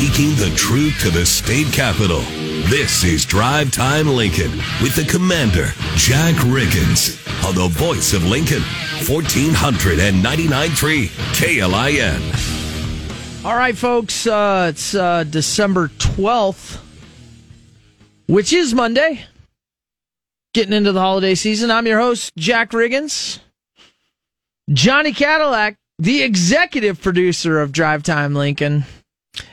Speaking the truth to the state capitol. This is Drive Time Lincoln with the commander, Jack Riggins, on the voice of Lincoln, 1499.3 KLIN. All right, folks, uh, it's uh, December 12th, which is Monday. Getting into the holiday season. I'm your host, Jack Riggins. Johnny Cadillac, the executive producer of Drive Time Lincoln,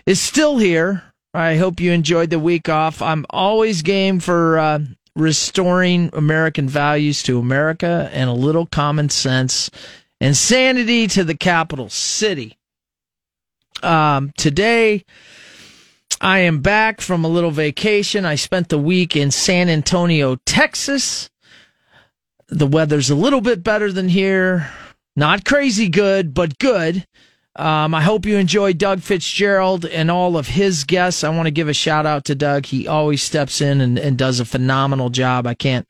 is still here. I hope you enjoyed the week off. I'm always game for uh, restoring American values to America and a little common sense and sanity to the capital city. Um, today, I am back from a little vacation. I spent the week in San Antonio, Texas. The weather's a little bit better than here. Not crazy good, but good. Um, I hope you enjoy Doug Fitzgerald and all of his guests. I want to give a shout out to Doug. He always steps in and, and does a phenomenal job. I can't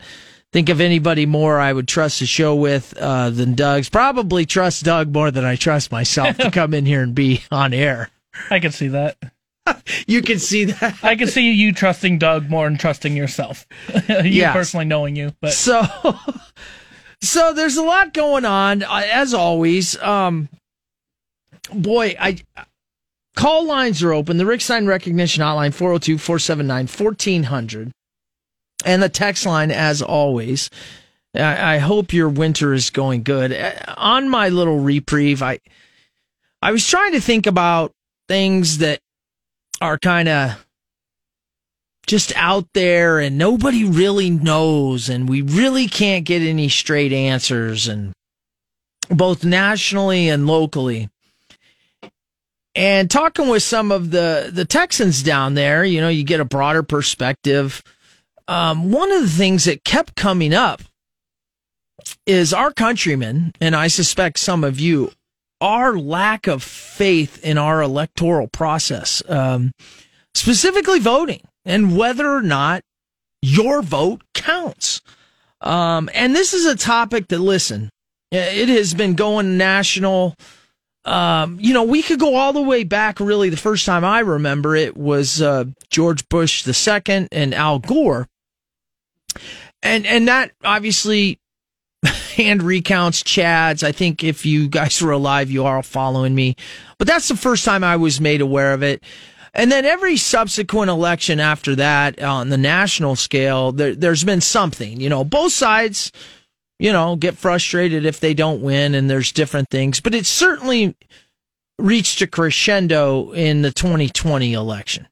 think of anybody more I would trust the show with uh, than Doug's. Probably trust Doug more than I trust myself to come in here and be on air. I can see that. you can see that. I can see you trusting Doug more than trusting yourself. you Yes. personally knowing you, but So, so there's a lot going on uh, as always. Um, boy, I call lines are open. The Rick Sign Recognition Hotline 402-479-1400 and the text line as always. I, I hope your winter is going good. Uh, On my little reprieve, I I was trying to think about things that are kind of just out there and nobody really knows and we really can't get any straight answers and both nationally and locally and talking with some of the the texans down there you know you get a broader perspective um, one of the things that kept coming up is our countrymen and i suspect some of you our lack of faith in our electoral process um, specifically voting and whether or not your vote counts. Um, and this is a topic that, listen, it has been going national. Um, you know, we could go all the way back. Really, the first time I remember it was uh, George Bush II and Al Gore, and and that obviously hand recounts chads. I think if you guys were alive, you are all following me. But that's the first time I was made aware of it. And then every subsequent election after that on the national scale, there, there's been something, you know, both sides, you know, get frustrated if they don't win and there's different things, but it certainly reached a crescendo in the 2020 election.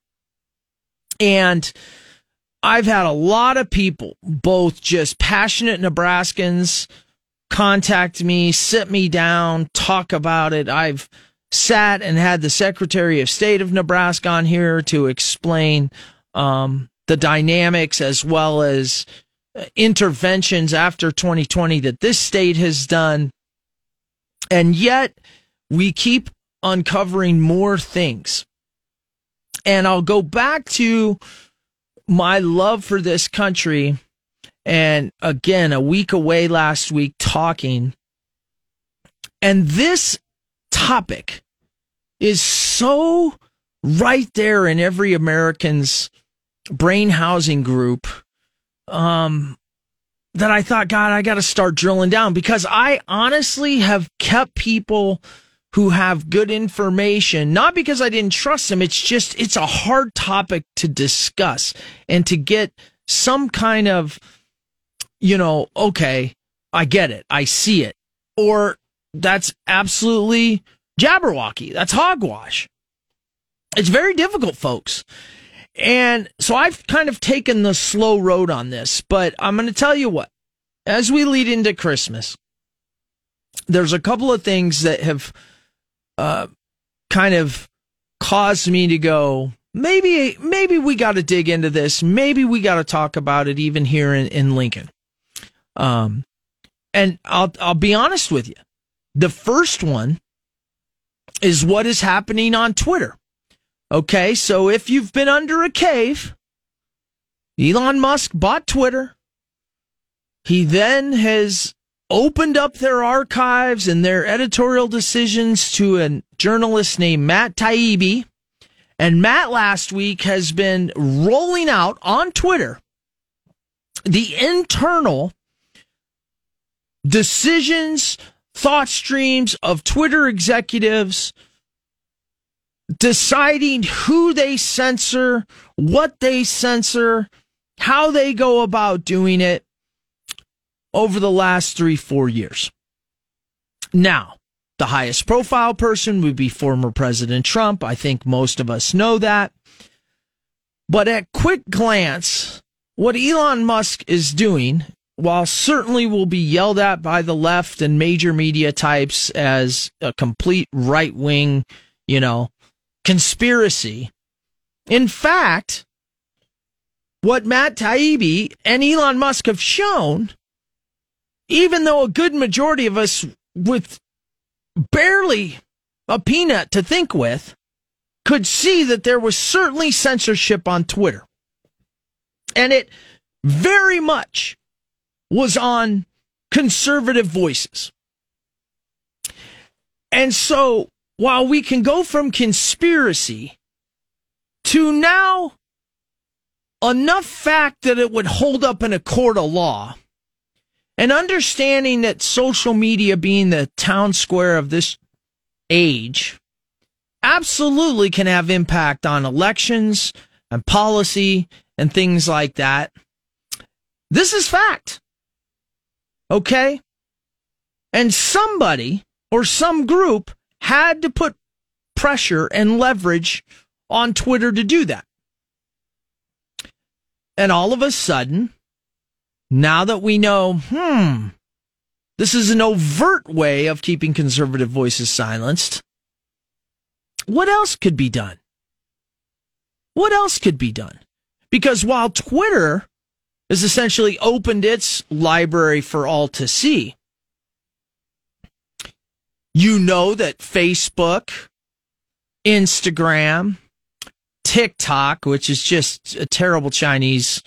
And I've had a lot of people, both just passionate Nebraskans, contact me, sit me down, talk about it. I've sat and had the Secretary of State of Nebraska on here to explain um, the dynamics as well as interventions after 2020 that this state has done. And yet we keep uncovering more things. And I'll go back to my love for this country. And again, a week away last week talking. And this topic is so right there in every American's brain housing group um, that I thought, God, I got to start drilling down because I honestly have kept people who have good information, not because I didn't trust them. It's just, it's a hard topic to discuss and to get some kind of, you know, okay, I get it. I see it. Or that's absolutely Jabberwocky. That's hogwash. It's very difficult, folks. And so I've kind of taken the slow road on this, but I'm going to tell you what, as we lead into Christmas, there's a couple of things that have uh, kind of caused me to go, maybe, maybe we got to dig into this. Maybe we got to talk about it even here in, in Lincoln. Um, and I'll, I'll be honest with you. The first one is what is happening on Twitter. Okay, so if you've been under a cave, Elon Musk bought Twitter. He then has opened up their archives and their editorial decisions to a journalist named Matt Taibbi. And Matt last week has been rolling out on Twitter the internal decisions, thought streams of Twitter executives deciding who they censor, what they censor, how they go about doing it over the last three, four years. Now, the highest profile person would be former President Trump. I think most of us know that. But at quick glance, what Elon Musk is doing, while certainly will be yelled at by the left and major media types as a complete right wing, you know, conspiracy. In fact, what Matt Taibbi and Elon Musk have shown, even though a good majority of us with barely a peanut to think with could see that there was certainly censorship on Twitter. And it very much was on conservative voices. And so while we can go from conspiracy to now enough fact that it would hold up in a court of law and understanding that social media being the town square of this age absolutely can have impact on elections and policy and things like that. This is fact. Okay? And somebody or some group had to put pressure and leverage on Twitter to do that. And all of a sudden, now that we know, hmm, this is an overt way of keeping conservative voices silenced, what else could be done? What else could be done? Because while Twitter has essentially opened its library for all to see, you know that Facebook, Instagram, TikTok, which is just a terrible Chinese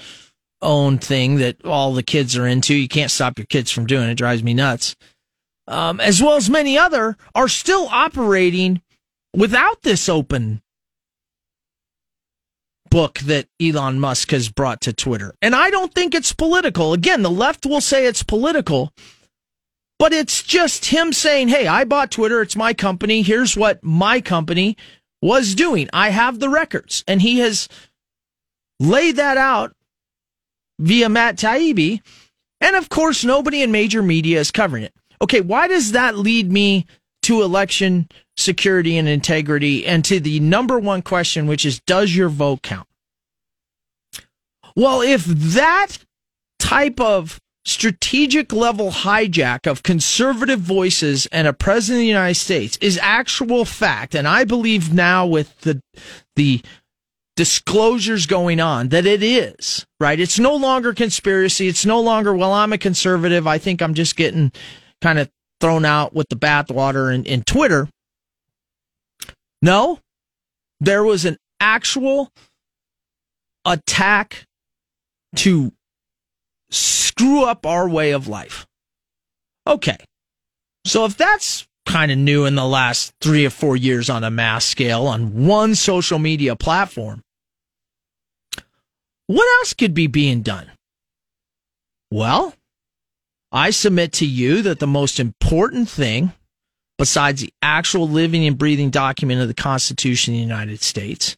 own thing that all the kids are into. You can't stop your kids from doing it. it drives me nuts. Um, as well as many other are still operating without this open book that Elon Musk has brought to Twitter. And I don't think it's political. Again, the left will say it's political, but it's just him saying, Hey, I bought Twitter. It's my company. Here's what my company was doing. I have the records. And he has laid that out via Matt Taibbi. And of course, nobody in major media is covering it. Okay, why does that lead me to election security and integrity and to the number one question, which is does your vote count? Well, if that type of strategic level hijack of conservative voices and a president of the United States is actual fact, and I believe now with the the disclosures going on that it is, right? It's no longer conspiracy. It's no longer, well, I'm a conservative. I think I'm just getting kind of thrown out with the bathwater in, in Twitter. No, there was an actual attack to screw up our way of life. Okay. So if that's kind of new in the last three or four years on a mass scale on one social media platform, what else could be being done? Well, I submit to you that the most important thing, besides the actual living and breathing document of the Constitution of the United States,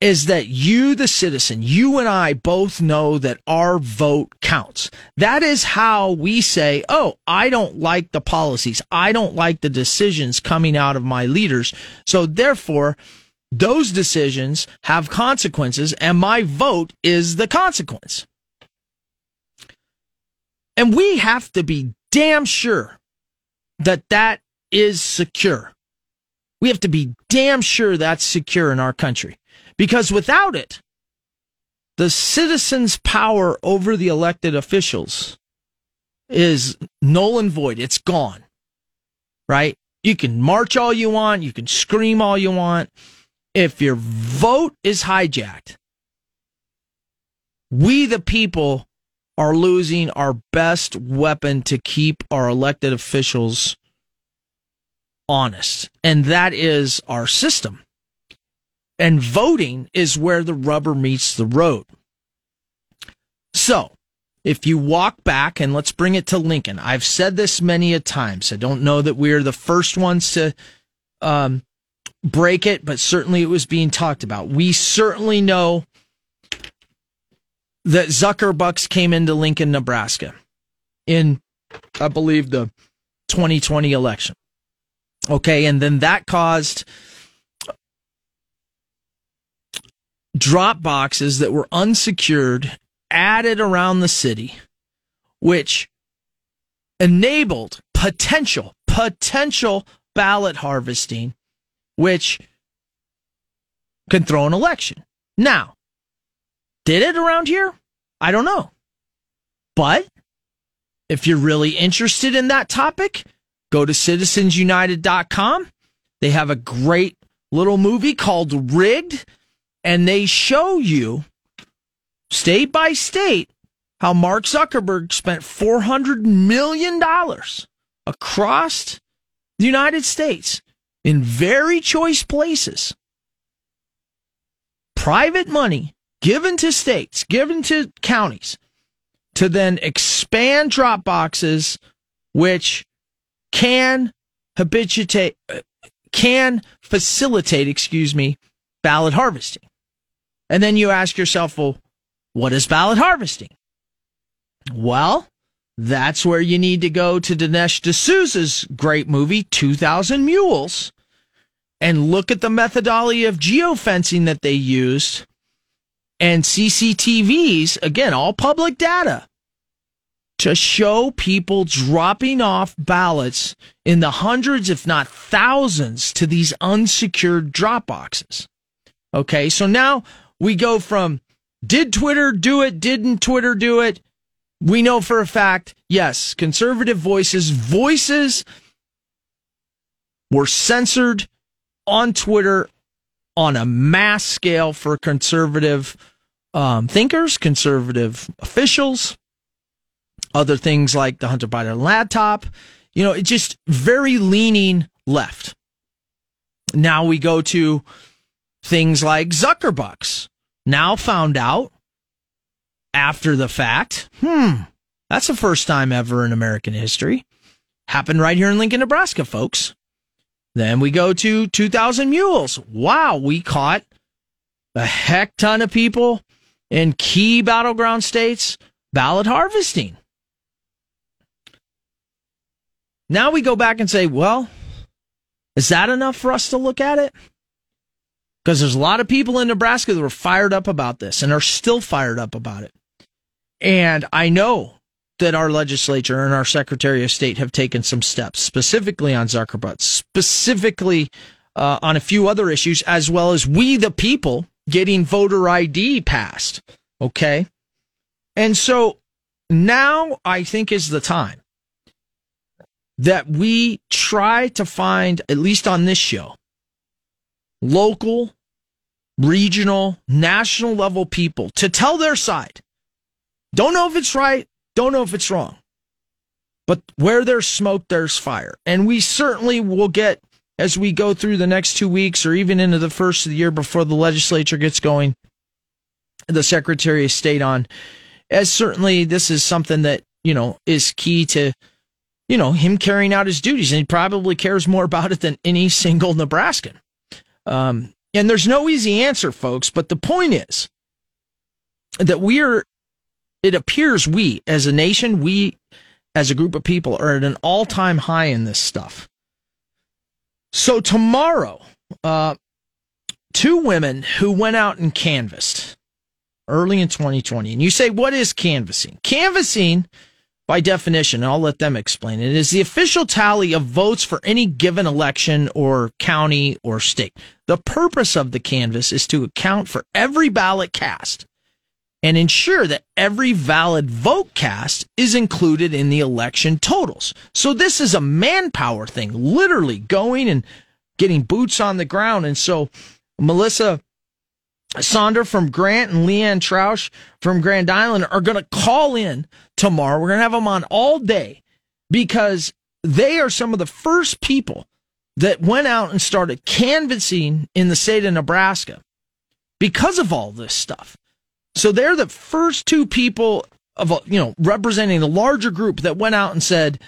is that you, the citizen, you and I both know that our vote counts. That is how we say, oh, I don't like the policies. I don't like the decisions coming out of my leaders. So therefore, those decisions have consequences, and my vote is the consequence. And we have to be damn sure that that is secure. We have to be damn sure that's secure in our country. Because without it, the citizens' power over the elected officials is null and void. It's gone. Right? You can march all you want. You can scream all you want if your vote is hijacked, we the people are losing our best weapon to keep our elected officials honest, and that is our system. And voting is where the rubber meets the road. So, if you walk back and let's bring it to Lincoln, I've said this many a times. I don't know that we're the first ones to um, break it, but certainly it was being talked about. We certainly know that Zuckerbucks came into Lincoln, Nebraska in, I believe, the 2020 election. Okay. And then that caused drop boxes that were unsecured added around the city, which enabled potential, potential ballot harvesting, which can throw an election. Now, did it around here? I don't know. But if you're really interested in that topic, go to citizensunited.com. They have a great little movie called Rigged, and they show you state by state how Mark Zuckerberg spent $400 million across the United States in very choice places. Private money given to states, given to counties to then expand drop boxes, which can habituate, can facilitate, excuse me, ballot harvesting. And then you ask yourself, well, what is ballot harvesting? Well, that's where you need to go to Dinesh D'Souza's great movie, 2000 Mules, and look at the methodology of geofencing that they used and CCTVs, again, all public data, to show people dropping off ballots in the hundreds, if not thousands, to these unsecured drop boxes. Okay, so now we go from did Twitter do it? Didn't Twitter do it? We know for a fact, yes, conservative voices, voices were censored on Twitter on a mass scale for conservative um, thinkers, conservative officials, other things like the Hunter Biden laptop. You know, it's just very leaning left. Now we go to things like Zuckerbucks. Now found out after the fact, hmm, that's the first time ever in American history. Happened right here in Lincoln, Nebraska, folks. Then we go to 2000 Mules. Wow, we caught a heck ton of people in key battleground states ballot harvesting. Now we go back and say, well, is that enough for us to look at it? Because there's a lot of people in Nebraska that were fired up about this and are still fired up about it. And I know that our legislature and our Secretary of State have taken some steps, specifically on Zuckerberg, specifically uh, on a few other issues, as well as we, the people, getting voter ID passed. Okay. And so now I think is the time that we try to find, at least on this show, local, regional, national level people to tell their side. Don't know if it's right. Don't know if it's wrong. But where there's smoke, there's fire. And we certainly will get, as we go through the next two weeks or even into the first of the year before the legislature gets going, the Secretary of State on, as certainly this is something that, you know, is key to, you know, him carrying out his duties. And he probably cares more about it than any single Nebraskan. Um, and there's no easy answer, folks. But the point is that we are it appears we, as a nation, we, as a group of people, are at an all time high in this stuff. So tomorrow, uh, two women who went out and canvassed early in 2020. And you say, what is canvassing? Canvassing, by definition, I'll let them explain it, is the official tally of votes for any given election or county or state. The purpose of the canvass is to account for every ballot cast and ensure that every valid vote cast is included in the election totals. So this is a manpower thing, literally going and getting boots on the ground. And so Melissa Sonder from Grant and Leanne Troush from Grand Island are going to call in tomorrow. We're going to have them on all day because they are some of the first people that went out and started canvassing in the state of Nebraska because of all this stuff. So they're the first two people of, you know, representing the larger group that went out and said,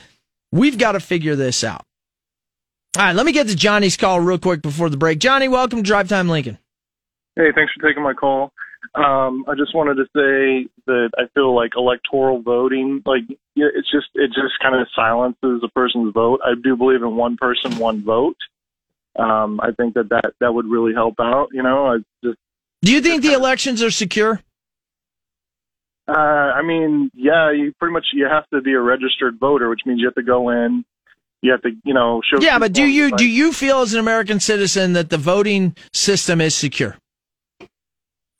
we've got to figure this out. All right, let me get to Johnny's call real quick before the break. Johnny, welcome to Drive Time Lincoln. Hey, thanks for taking my call. Um, I just wanted to say that I feel like electoral voting, like it's just it just kind of silences a person's vote. I do believe in one person, one vote. Um, I think that, that that would really help out. You know, I just. Do you think the elections are secure? Uh, I mean, yeah, you pretty much you have to be a registered voter, which means you have to go in. You have to, you know, show. Yeah, but do you do you feel as an American citizen that the voting system is secure?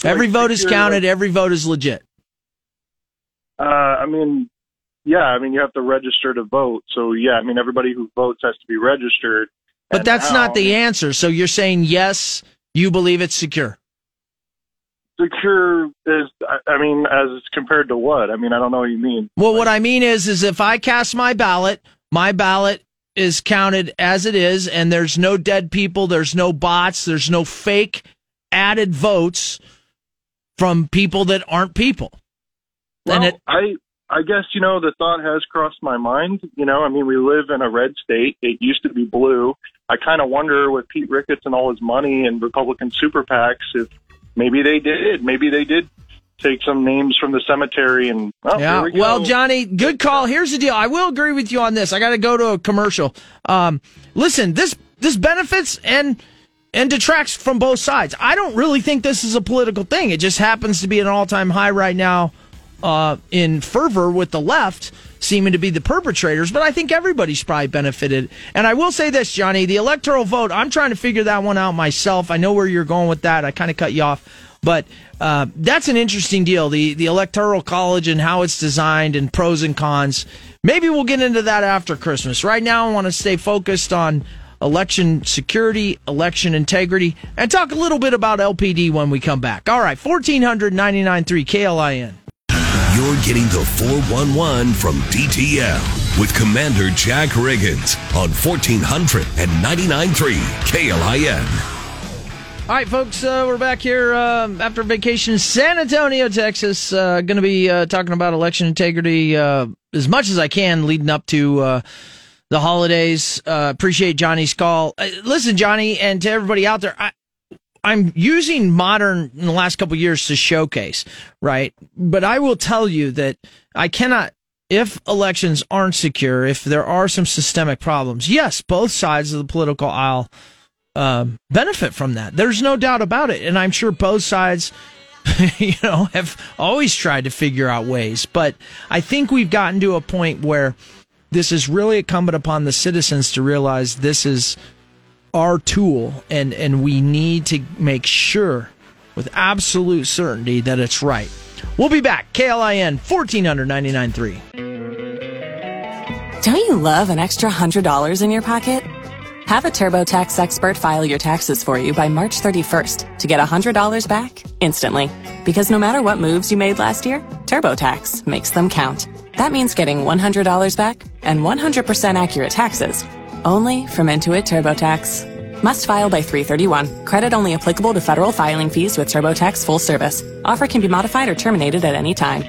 Every vote is counted. Every vote is legit. Uh, I mean, yeah, I mean you have to register to vote. So yeah, I mean everybody who votes has to be registered. But that's now, not the answer. So you're saying yes, you believe it's secure. Secure is, I mean, as compared to what? I mean, I don't know what you mean. Well, what I mean is, is if I cast my ballot, my ballot is counted as it is, and there's no dead people, there's no bots, there's no fake added votes from people that aren't people. Well, it, I I guess you know the thought has crossed my mind. You know, I mean, we live in a red state. It used to be blue. I kind of wonder with Pete Ricketts and all his money and Republican super PACs if maybe they did. Maybe they did take some names from the cemetery and oh, yeah. We well, Johnny, good call. Here's the deal. I will agree with you on this. I got to go to a commercial. Um, listen, this this benefits and and detracts from both sides. I don't really think this is a political thing. It just happens to be an all time high right now uh, in fervor with the left seeming to be the perpetrators, but I think everybody's probably benefited. And I will say this, Johnny, the electoral vote, I'm trying to figure that one out myself. I know where you're going with that. I kind of cut you off. But uh, that's an interesting deal, the, the electoral college and how it's designed and pros and cons. Maybe we'll get into that after Christmas. Right now, I want to stay focused on election security, election integrity, and talk a little bit about LPD when we come back. All right, 1499.3 KLIN. You're getting the 411 from DTL with Commander Jack Riggins on 1499.3 KLIN. All right, folks, uh, we're back here uh, after vacation in San Antonio, Texas. Uh, Going to be uh, talking about election integrity uh, as much as I can leading up to uh, the holidays. Uh, appreciate Johnny's call. Uh, listen, Johnny, and to everybody out there, I, I'm using modern in the last couple years to showcase, right? But I will tell you that I cannot, if elections aren't secure, if there are some systemic problems, yes, both sides of the political aisle um, benefit from that. There's no doubt about it. And I'm sure both sides, you know, have always tried to figure out ways. But I think we've gotten to a point where this is really incumbent upon the citizens to realize this is our tool and, and we need to make sure with absolute certainty that it's right. We'll be back. KLIN 1499.3. Don't you love an extra $100 in your pocket? Have a TurboTax expert file your taxes for you by March 31st to get $100 back instantly. Because no matter what moves you made last year, TurboTax makes them count. That means getting $100 back and 100% accurate taxes only from Intuit TurboTax. Must file by 331. Credit only applicable to federal filing fees with TurboTax full service. Offer can be modified or terminated at any time.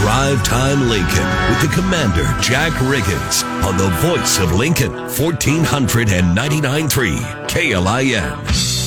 Drive Time Lincoln with the Commander Jack Riggins on the voice of Lincoln 1499.3 KLIN.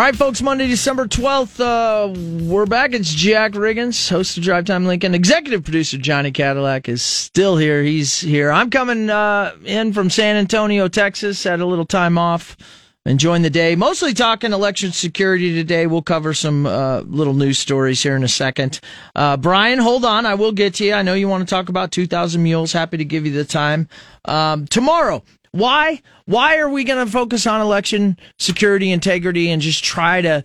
All right, folks, Monday, December 12th, uh, we're back. It's Jack Riggins, host of Drive Time Lincoln. Executive producer Johnny Cadillac is still here. He's here. I'm coming uh, in from San Antonio, Texas. Had a little time off, enjoying the day. Mostly talking election security today. We'll cover some uh, little news stories here in a second. Uh, Brian, hold on. I will get to you. I know you want to talk about 2,000 Mules. Happy to give you the time. Um, tomorrow, why? Why are we going to focus on election security, integrity, and just try to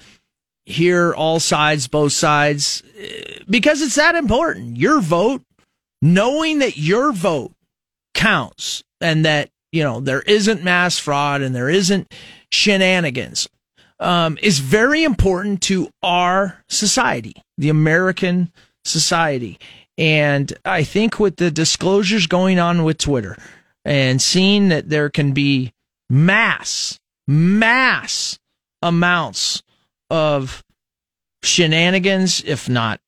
hear all sides, both sides? Because it's that important. Your vote, knowing that your vote counts and that, you know, there isn't mass fraud and there isn't shenanigans, um, is very important to our society, the American society. And I think with the disclosures going on with Twitter, and seeing that there can be mass mass amounts of shenanigans, if not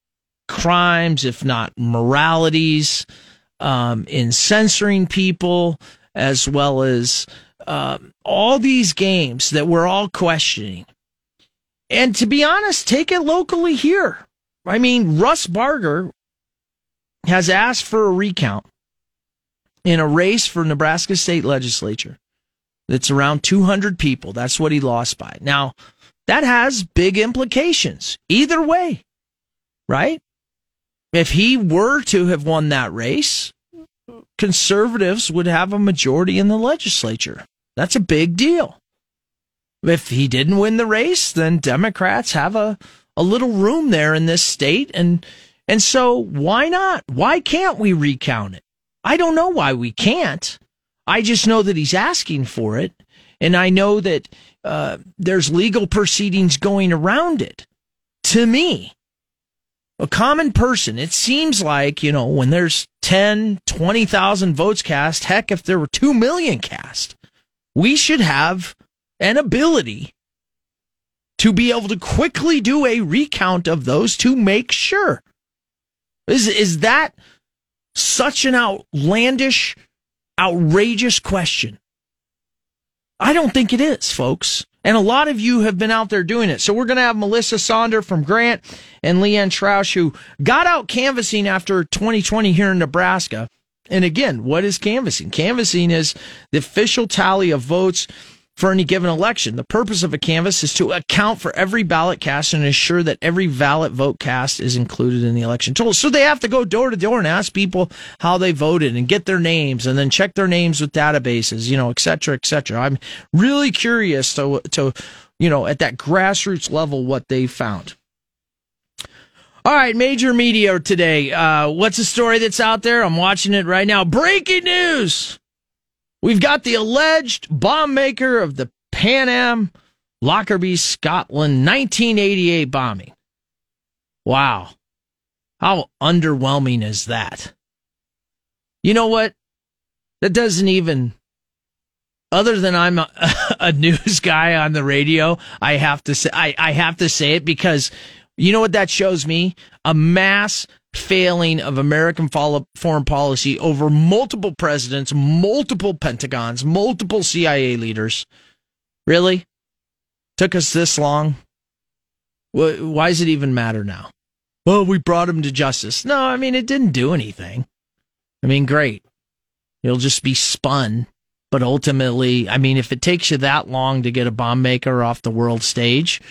crimes, if not moralities, um, in censoring people, as well as um, all these games that we're all questioning. And to be honest, take it locally here. I mean, Russ Barger has asked for a recount in a race for Nebraska state legislature that's around 200 people. That's what he lost by. Now, that has big implications either way, right? If he were to have won that race, conservatives would have a majority in the legislature. That's a big deal. If he didn't win the race, then Democrats have a, a little room there in this state. And, and so why not? Why can't we recount it? I don't know why we can't. I just know that he's asking for it. And I know that uh, there's legal proceedings going around it. To me, a common person, it seems like, you know, when there's 10, 20,000 votes cast, heck, if there were 2 million cast, we should have an ability to be able to quickly do a recount of those to make sure. Is, is that such an outlandish, outrageous question? I don't think it is, folks. And a lot of you have been out there doing it. So we're going to have Melissa Sonder from Grant and Leanne Trausch, who got out canvassing after 2020 here in Nebraska. And again, what is canvassing? Canvassing is the official tally of votes for any given election. The purpose of a canvass is to account for every ballot cast and ensure that every valid vote cast is included in the election total. So they have to go door to door and ask people how they voted and get their names and then check their names with databases, you know, et cetera, et cetera. I'm really curious to, to, you know, at that grassroots level, what they found. All right, major media today. Uh, what's the story that's out there? I'm watching it right now. Breaking news. We've got the alleged bomb maker of the Pan Am Lockerbie, Scotland 1988 bombing. Wow. How underwhelming is that? You know what? That doesn't even, other than I'm a, a news guy on the radio, I have to say, I, I have to say it because you know what that shows me? A mass failing of American foreign policy over multiple presidents, multiple Pentagons, multiple CIA leaders. Really? Took us this long? Why does it even matter now? Well, we brought him to justice. No, I mean, it didn't do anything. I mean, great. It'll just be spun. But ultimately, I mean, if it takes you that long to get a bomb maker off the world stage,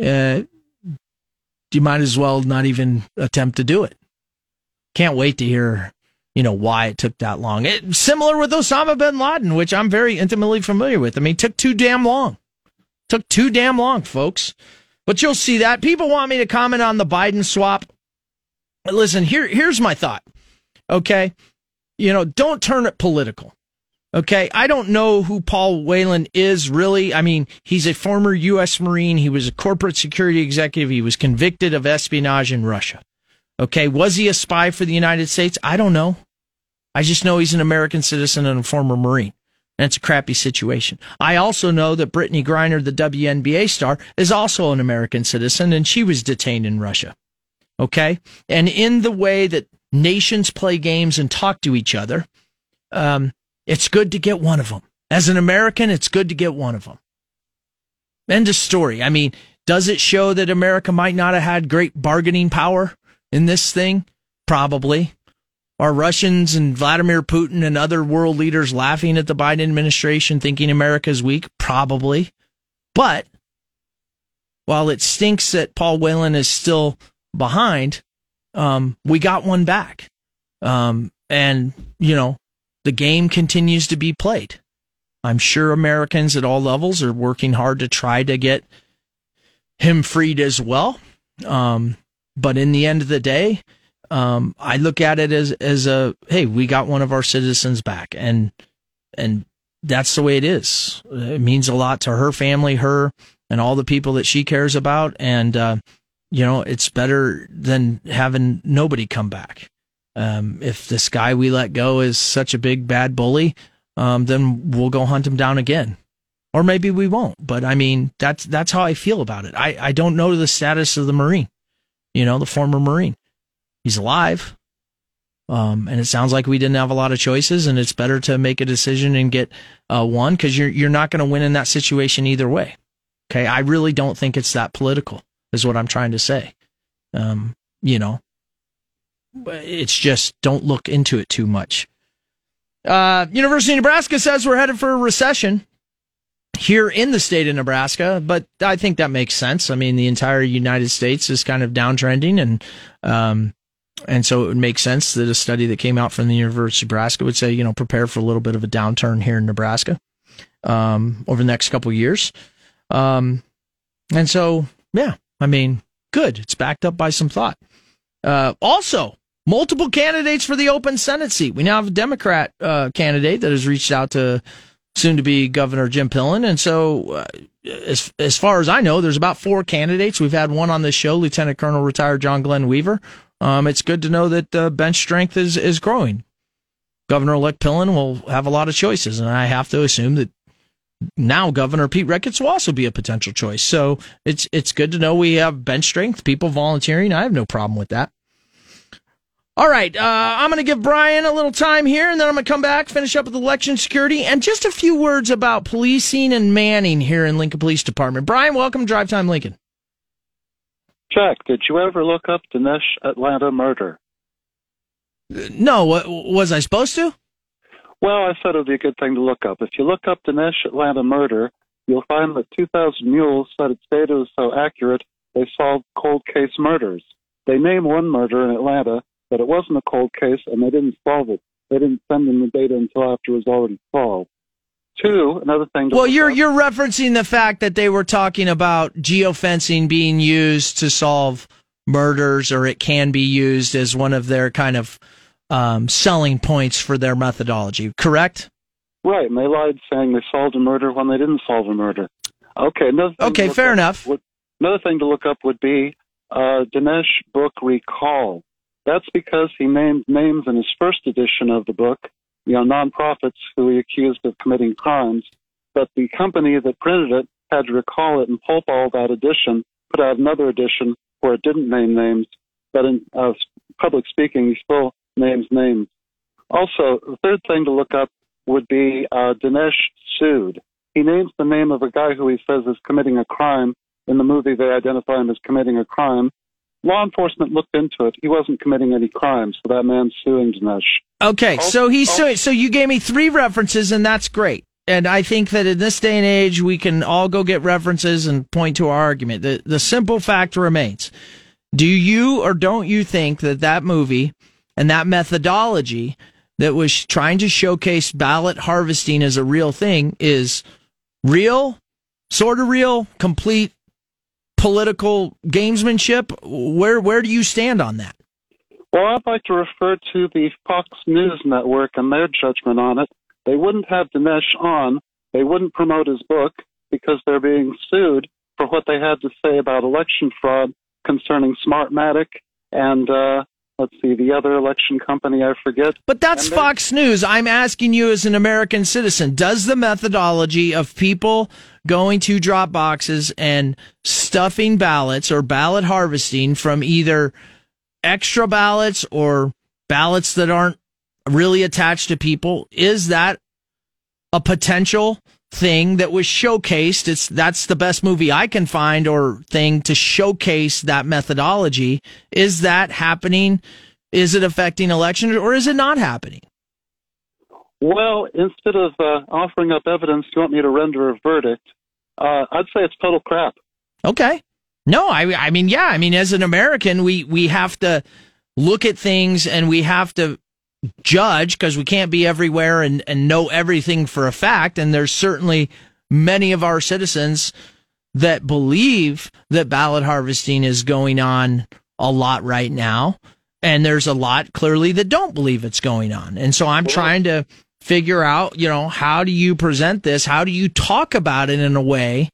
uh, you might as well not even attempt to do it. Can't wait to hear, you know, why it took that long. It, similar with Osama bin Laden, which I'm very intimately familiar with. I mean, took too damn long. Took too damn long, folks. But you'll see that. People want me to comment on the Biden swap. Listen, here, here's my thought. Okay. You know, don't turn it political. Okay. I don't know who Paul Whelan is really. I mean, he's a former U.S. Marine. He was a corporate security executive. He was convicted of espionage in Russia. Okay. Was he a spy for the United States? I don't know. I just know he's an American citizen and a former Marine. And it's a crappy situation. I also know that Brittney Griner, the WNBA star, is also an American citizen and she was detained in Russia. Okay. And in the way that nations play games and talk to each other, um, it's good to get one of them. As an American, it's good to get one of them. End of story. I mean, does it show that America might not have had great bargaining power in this thing? Probably. Are Russians and Vladimir Putin and other world leaders laughing at the Biden administration thinking America is weak? Probably. But while it stinks that Paul Whelan is still behind, um, we got one back. Um, and, you know, the game continues to be played. I'm sure Americans at all levels are working hard to try to get him freed as well. Um, but in the end of the day, um, I look at it as as a hey, we got one of our citizens back, and and that's the way it is. It means a lot to her family, her, and all the people that she cares about, and uh, you know, it's better than having nobody come back. Um, if this guy we let go is such a big bad bully, um, then we'll go hunt him down again. or maybe we won't. But I mean, that's that's how I feel about it. I I don't know the status of the Marine, you know, the former Marine. He's alive. Um, and it sounds like we didn't have a lot of choices, and it's better to make a decision and get uh, one because you're you're not going to win in that situation either way. Okay, I really don't think it's that political, is what I'm trying to say. Um, you know, it's just don't look into it too much. Uh, University of Nebraska says we're headed for a recession here in the state of Nebraska, but I think that makes sense. I mean, the entire United States is kind of downtrending, and um, and so it would make sense that a study that came out from the University of Nebraska would say, you know, prepare for a little bit of a downturn here in Nebraska um, over the next couple years. Um, and so, yeah, I mean, good. It's backed up by some thought. Uh, also, multiple candidates for the open Senate seat. We now have a Democrat uh, candidate that has reached out to soon to be Governor Jim Pillen. And so, uh, as, as far as I know, there's about four candidates. We've had one on this show, Lieutenant Colonel retired John Glenn Weaver. Um, it's good to know that uh, bench strength is, is growing. Governor elect Pillen will have a lot of choices, and I have to assume that now Governor Pete Ricketts will also be a potential choice. So it's it's good to know we have bench strength, people volunteering. I have no problem with that. All right, uh, I'm going to give Brian a little time here, and then I'm going to come back, finish up with election security, and just a few words about policing and manning here in Lincoln Police Department. Brian, welcome to Drive Time Lincoln. Jack, did you ever look up the Dinesh Atlanta murder? No, was I supposed to? Well, I thought it would be a good thing to look up. If you look up the Dinesh Atlanta murder, you'll find that 2,000 Mules said its data was so accurate they solved cold case murders. They named one murder in Atlanta but it wasn't a cold case, and they didn't solve it. They didn't send in the data until after it was already solved. Two, another thing. well, you're up, you're referencing the fact that they were talking about geofencing being used to solve murders, or it can be used as one of their kind of um, selling points for their methodology. Correct? Right, and they lied saying they solved a murder when they didn't solve a murder. Okay. okay, fair enough. Would, another thing to look up would be uh, Dinesh book recall. That's because he named names in his first edition of the book, you know, nonprofits who he accused of committing crimes. But the company that printed it had to recall it and pulp all that edition, put out another edition where it didn't name names. But in uh, public speaking, he still names names. Also, the third thing to look up would be uh, Dinesh sued. He names the name of a guy who he says is committing a crime. In the movie, they identify him as committing a crime law enforcement looked into it. He wasn't committing any crimes, so that man's suing Dinesh. Okay, so he's oh, suing. Oh. So you gave me three references, and that's great. And I think that in this day and age, we can all go get references and point to our argument. The the simple fact remains: Do you or don't you think that that movie and that methodology that was trying to showcase ballot harvesting as a real thing is real, sort of real, complete political gamesmanship? Where where do you stand on that? Well, I'd like to refer to the Fox News Network and their judgment on it. They wouldn't have Dinesh on. They wouldn't promote his book because they're being sued for what they had to say about election fraud concerning Smartmatic and uh, let's see, the other election company, I forget. But that's Fox News. I'm asking you as an American citizen, does the methodology of people going to drop boxes and stuffing ballots or ballot harvesting from either extra ballots or ballots that aren't really attached to people, is that a potential thing that was showcased. It's that's the best movie I can find or thing to showcase that methodology. Is that happening? Is it affecting elections or is it not happening? Well, instead of uh, offering up evidence, you want me to render a verdict? Uh, I'd say it's total crap. Okay. No, I, I mean, yeah, I mean, as an American, we, we have to look at things and we have to judge because we can't be everywhere and, and know everything for a fact. And there's certainly many of our citizens that believe that ballot harvesting is going on a lot right now. And there's a lot clearly that don't believe it's going on. And so I'm trying to figure out, you know, how do you present this? How do you talk about it in a way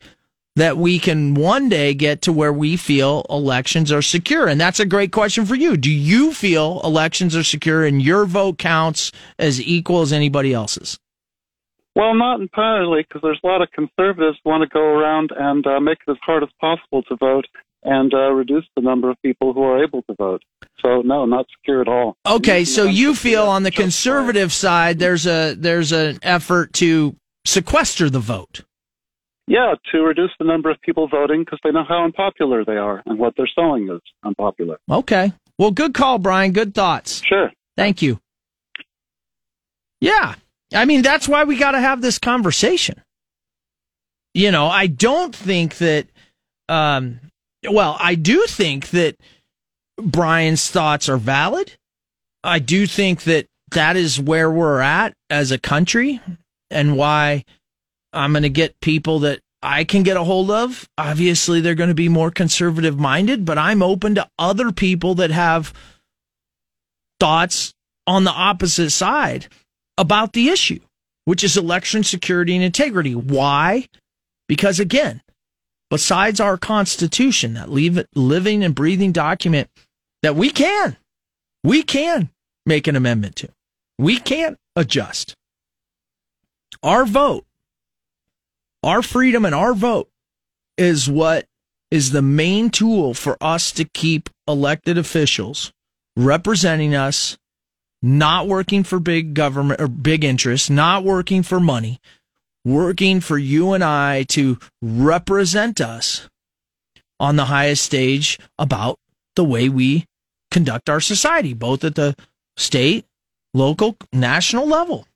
that we can one day get to where we feel elections are secure? And that's a great question for you. Do you feel elections are secure and your vote counts as equal as anybody else's? Well, not entirely, because there's a lot of conservatives who want to go around and uh, make it as hard as possible to vote and uh, reduce the number of people who are able to vote. So no, not secure at all. Okay, so you feel on the conservative side there's a there's an effort to sequester the vote. Yeah, to reduce the number of people voting because they know how unpopular they are and what they're selling is unpopular. Okay. Well, good call, Brian. Good thoughts. Sure. Thank you. Yeah. I mean, that's why we got to have this conversation. You know, I don't think that, um, well, I do think that Brian's thoughts are valid. I do think that that is where we're at as a country and why I'm going to get people that I can get a hold of. Obviously, they're going to be more conservative minded, but I'm open to other people that have thoughts on the opposite side about the issue, which is election security and integrity. Why? Because again, besides our Constitution, that living and breathing document that we can, we can make an amendment to, we can adjust. Our vote, our freedom and our vote is what is the main tool for us to keep elected officials representing us not working for big government or big interests, not working for money, working for you and I to represent us on the highest stage about the way we conduct our society, both at the state, local, national level.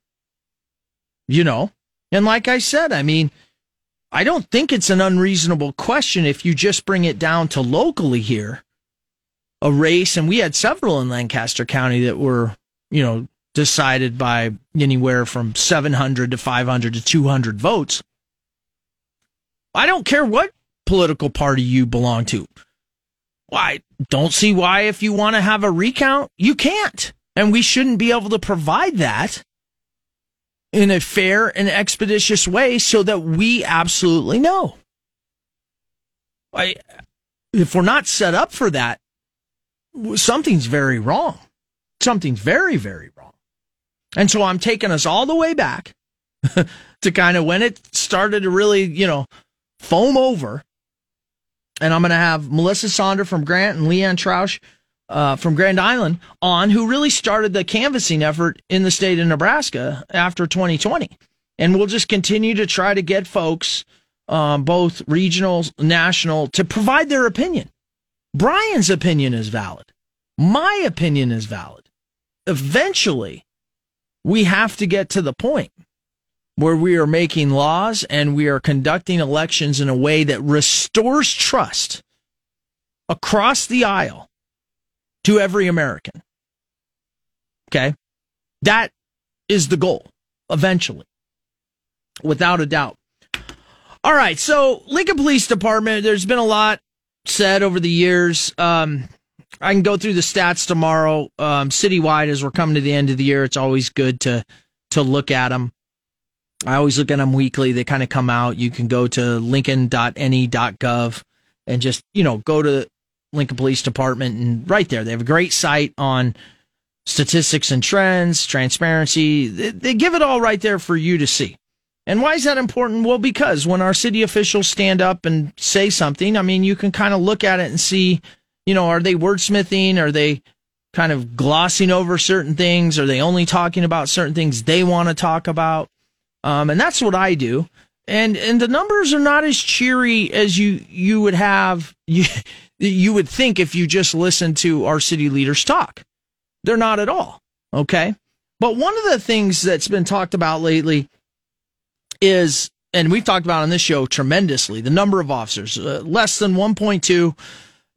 You know, and like I said, I mean, I don't think it's an unreasonable question if you just bring it down to locally here. A race, and we had several in Lancaster County that were you know, decided by anywhere from 700 to 500 to 200 votes. I don't care what political party you belong to. Why? Don't see why if you want to have a recount, you can't. And we shouldn't be able to provide that in a fair and expeditious way so that we absolutely know. I, if we're not set up for that, something's very wrong something's very, very wrong. And so I'm taking us all the way back to kind of when it started to really, you know, foam over. And I'm going to have Melissa Sonder from Grant and Leanne Troush uh, from Grand Island on, who really started the canvassing effort in the state of Nebraska after 2020. And we'll just continue to try to get folks, um, both regional, national, to provide their opinion. Brian's opinion is valid. My opinion is valid eventually we have to get to the point where we are making laws and we are conducting elections in a way that restores trust across the aisle to every American. Okay. That is the goal eventually, without a doubt. All right. So, Lincoln Police Department, there's been a lot said over the years. Um, I can go through the stats tomorrow. Um, citywide, as we're coming to the end of the year, it's always good to to look at them. I always look at them weekly. They kind of come out. You can go to lincoln.ne.gov and just you know go to Lincoln Police Department and right there they have a great site on statistics and trends, transparency. They, they give it all right there for you to see. And why is that important? Well, because when our city officials stand up and say something, I mean, you can kind of look at it and see you know, are they wordsmithing? Are they kind of glossing over certain things? Are they only talking about certain things they want to talk about? Um, and that's what I do. And and the numbers are not as cheery as you you would have you you would think if you just listen to our city leaders talk. They're not at all. Okay. But one of the things that's been talked about lately is, and we've talked about on this show tremendously, the number of officers, uh, less than 1.2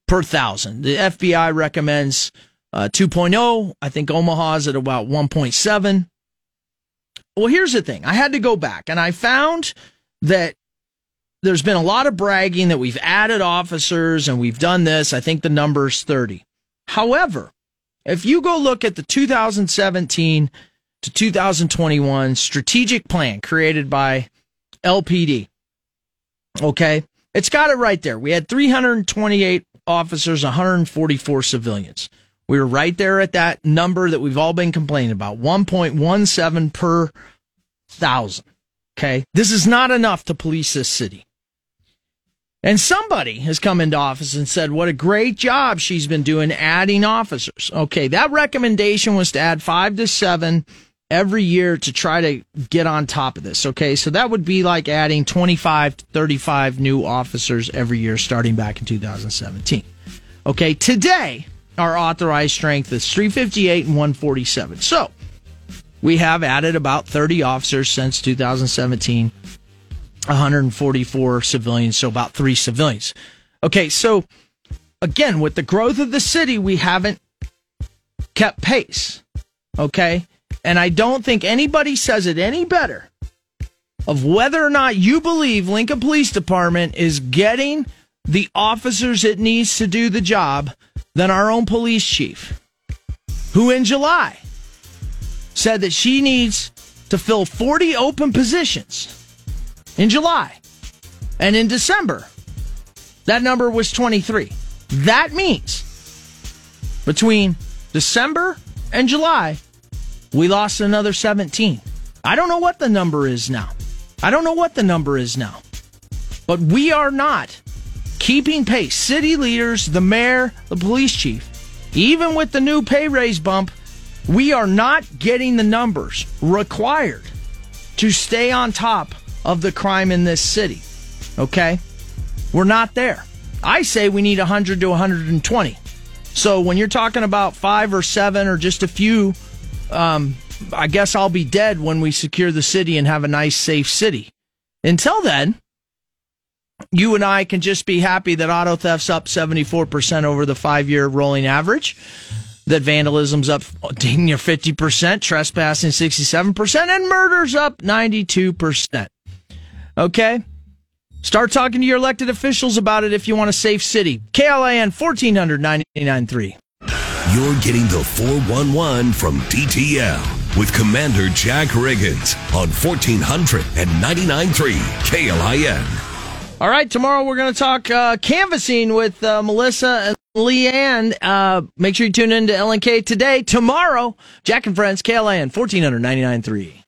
per thousand. The FBI recommends uh, 2.0. I think Omaha's at about 1.7. Well, here's the thing. I had to go back and I found that there's been a lot of bragging that we've added officers and we've done this. I think the number's 30. However, if you go look at the 2017 to 2021 strategic plan created by LPD, okay, it's got it right there. We had 328 officers, 144 civilians. We were right there at that number that we've all been complaining about 1.17 per thousand. Okay. This is not enough to police this city. And somebody has come into office and said, what a great job she's been doing adding officers. Okay. That recommendation was to add five to seven every year to try to get on top of this. Okay. So that would be like adding 25 to 35 new officers every year starting back in 2017. Okay. Today, our authorized strength is 358 and 147. So we have added about 30 officers since 2017. 144 civilians, so about three civilians. Okay, so again, with the growth of the city, we haven't kept pace. Okay, and I don't think anybody says it any better of whether or not you believe Lincoln Police Department is getting the officers it needs to do the job than our own police chief, who in July said that she needs to fill 40 open positions in July. And in December, that number was 23. That means between December and July, we lost another 17. I don't know what the number is now. I don't know what the number is now. But we are not keeping pace. City leaders, the mayor, the police chief, even with the new pay raise bump, we are not getting the numbers required to stay on top of the crime in this city. Okay? We're not there. I say we need 100 to 120. So when you're talking about five or seven or just a few, um, I guess I'll be dead when we secure the city and have a nice, safe city. Until then, you and I can just be happy that auto theft's up 74% over the five year rolling average that vandalism's up near 50%, trespassing 67%, and murder's up 92%. Okay? Start talking to your elected officials about it if you want a safe city. KLIN 1400 993. You're getting the 411 from DTL with Commander Jack Riggins on 1400 and 99.3 KLIN. All right, tomorrow we're going to talk uh, canvassing with uh, Melissa and Leanne. Uh, make sure you tune in to LNK today. Tomorrow, Jack and Friends, KLIN 1400 99.3.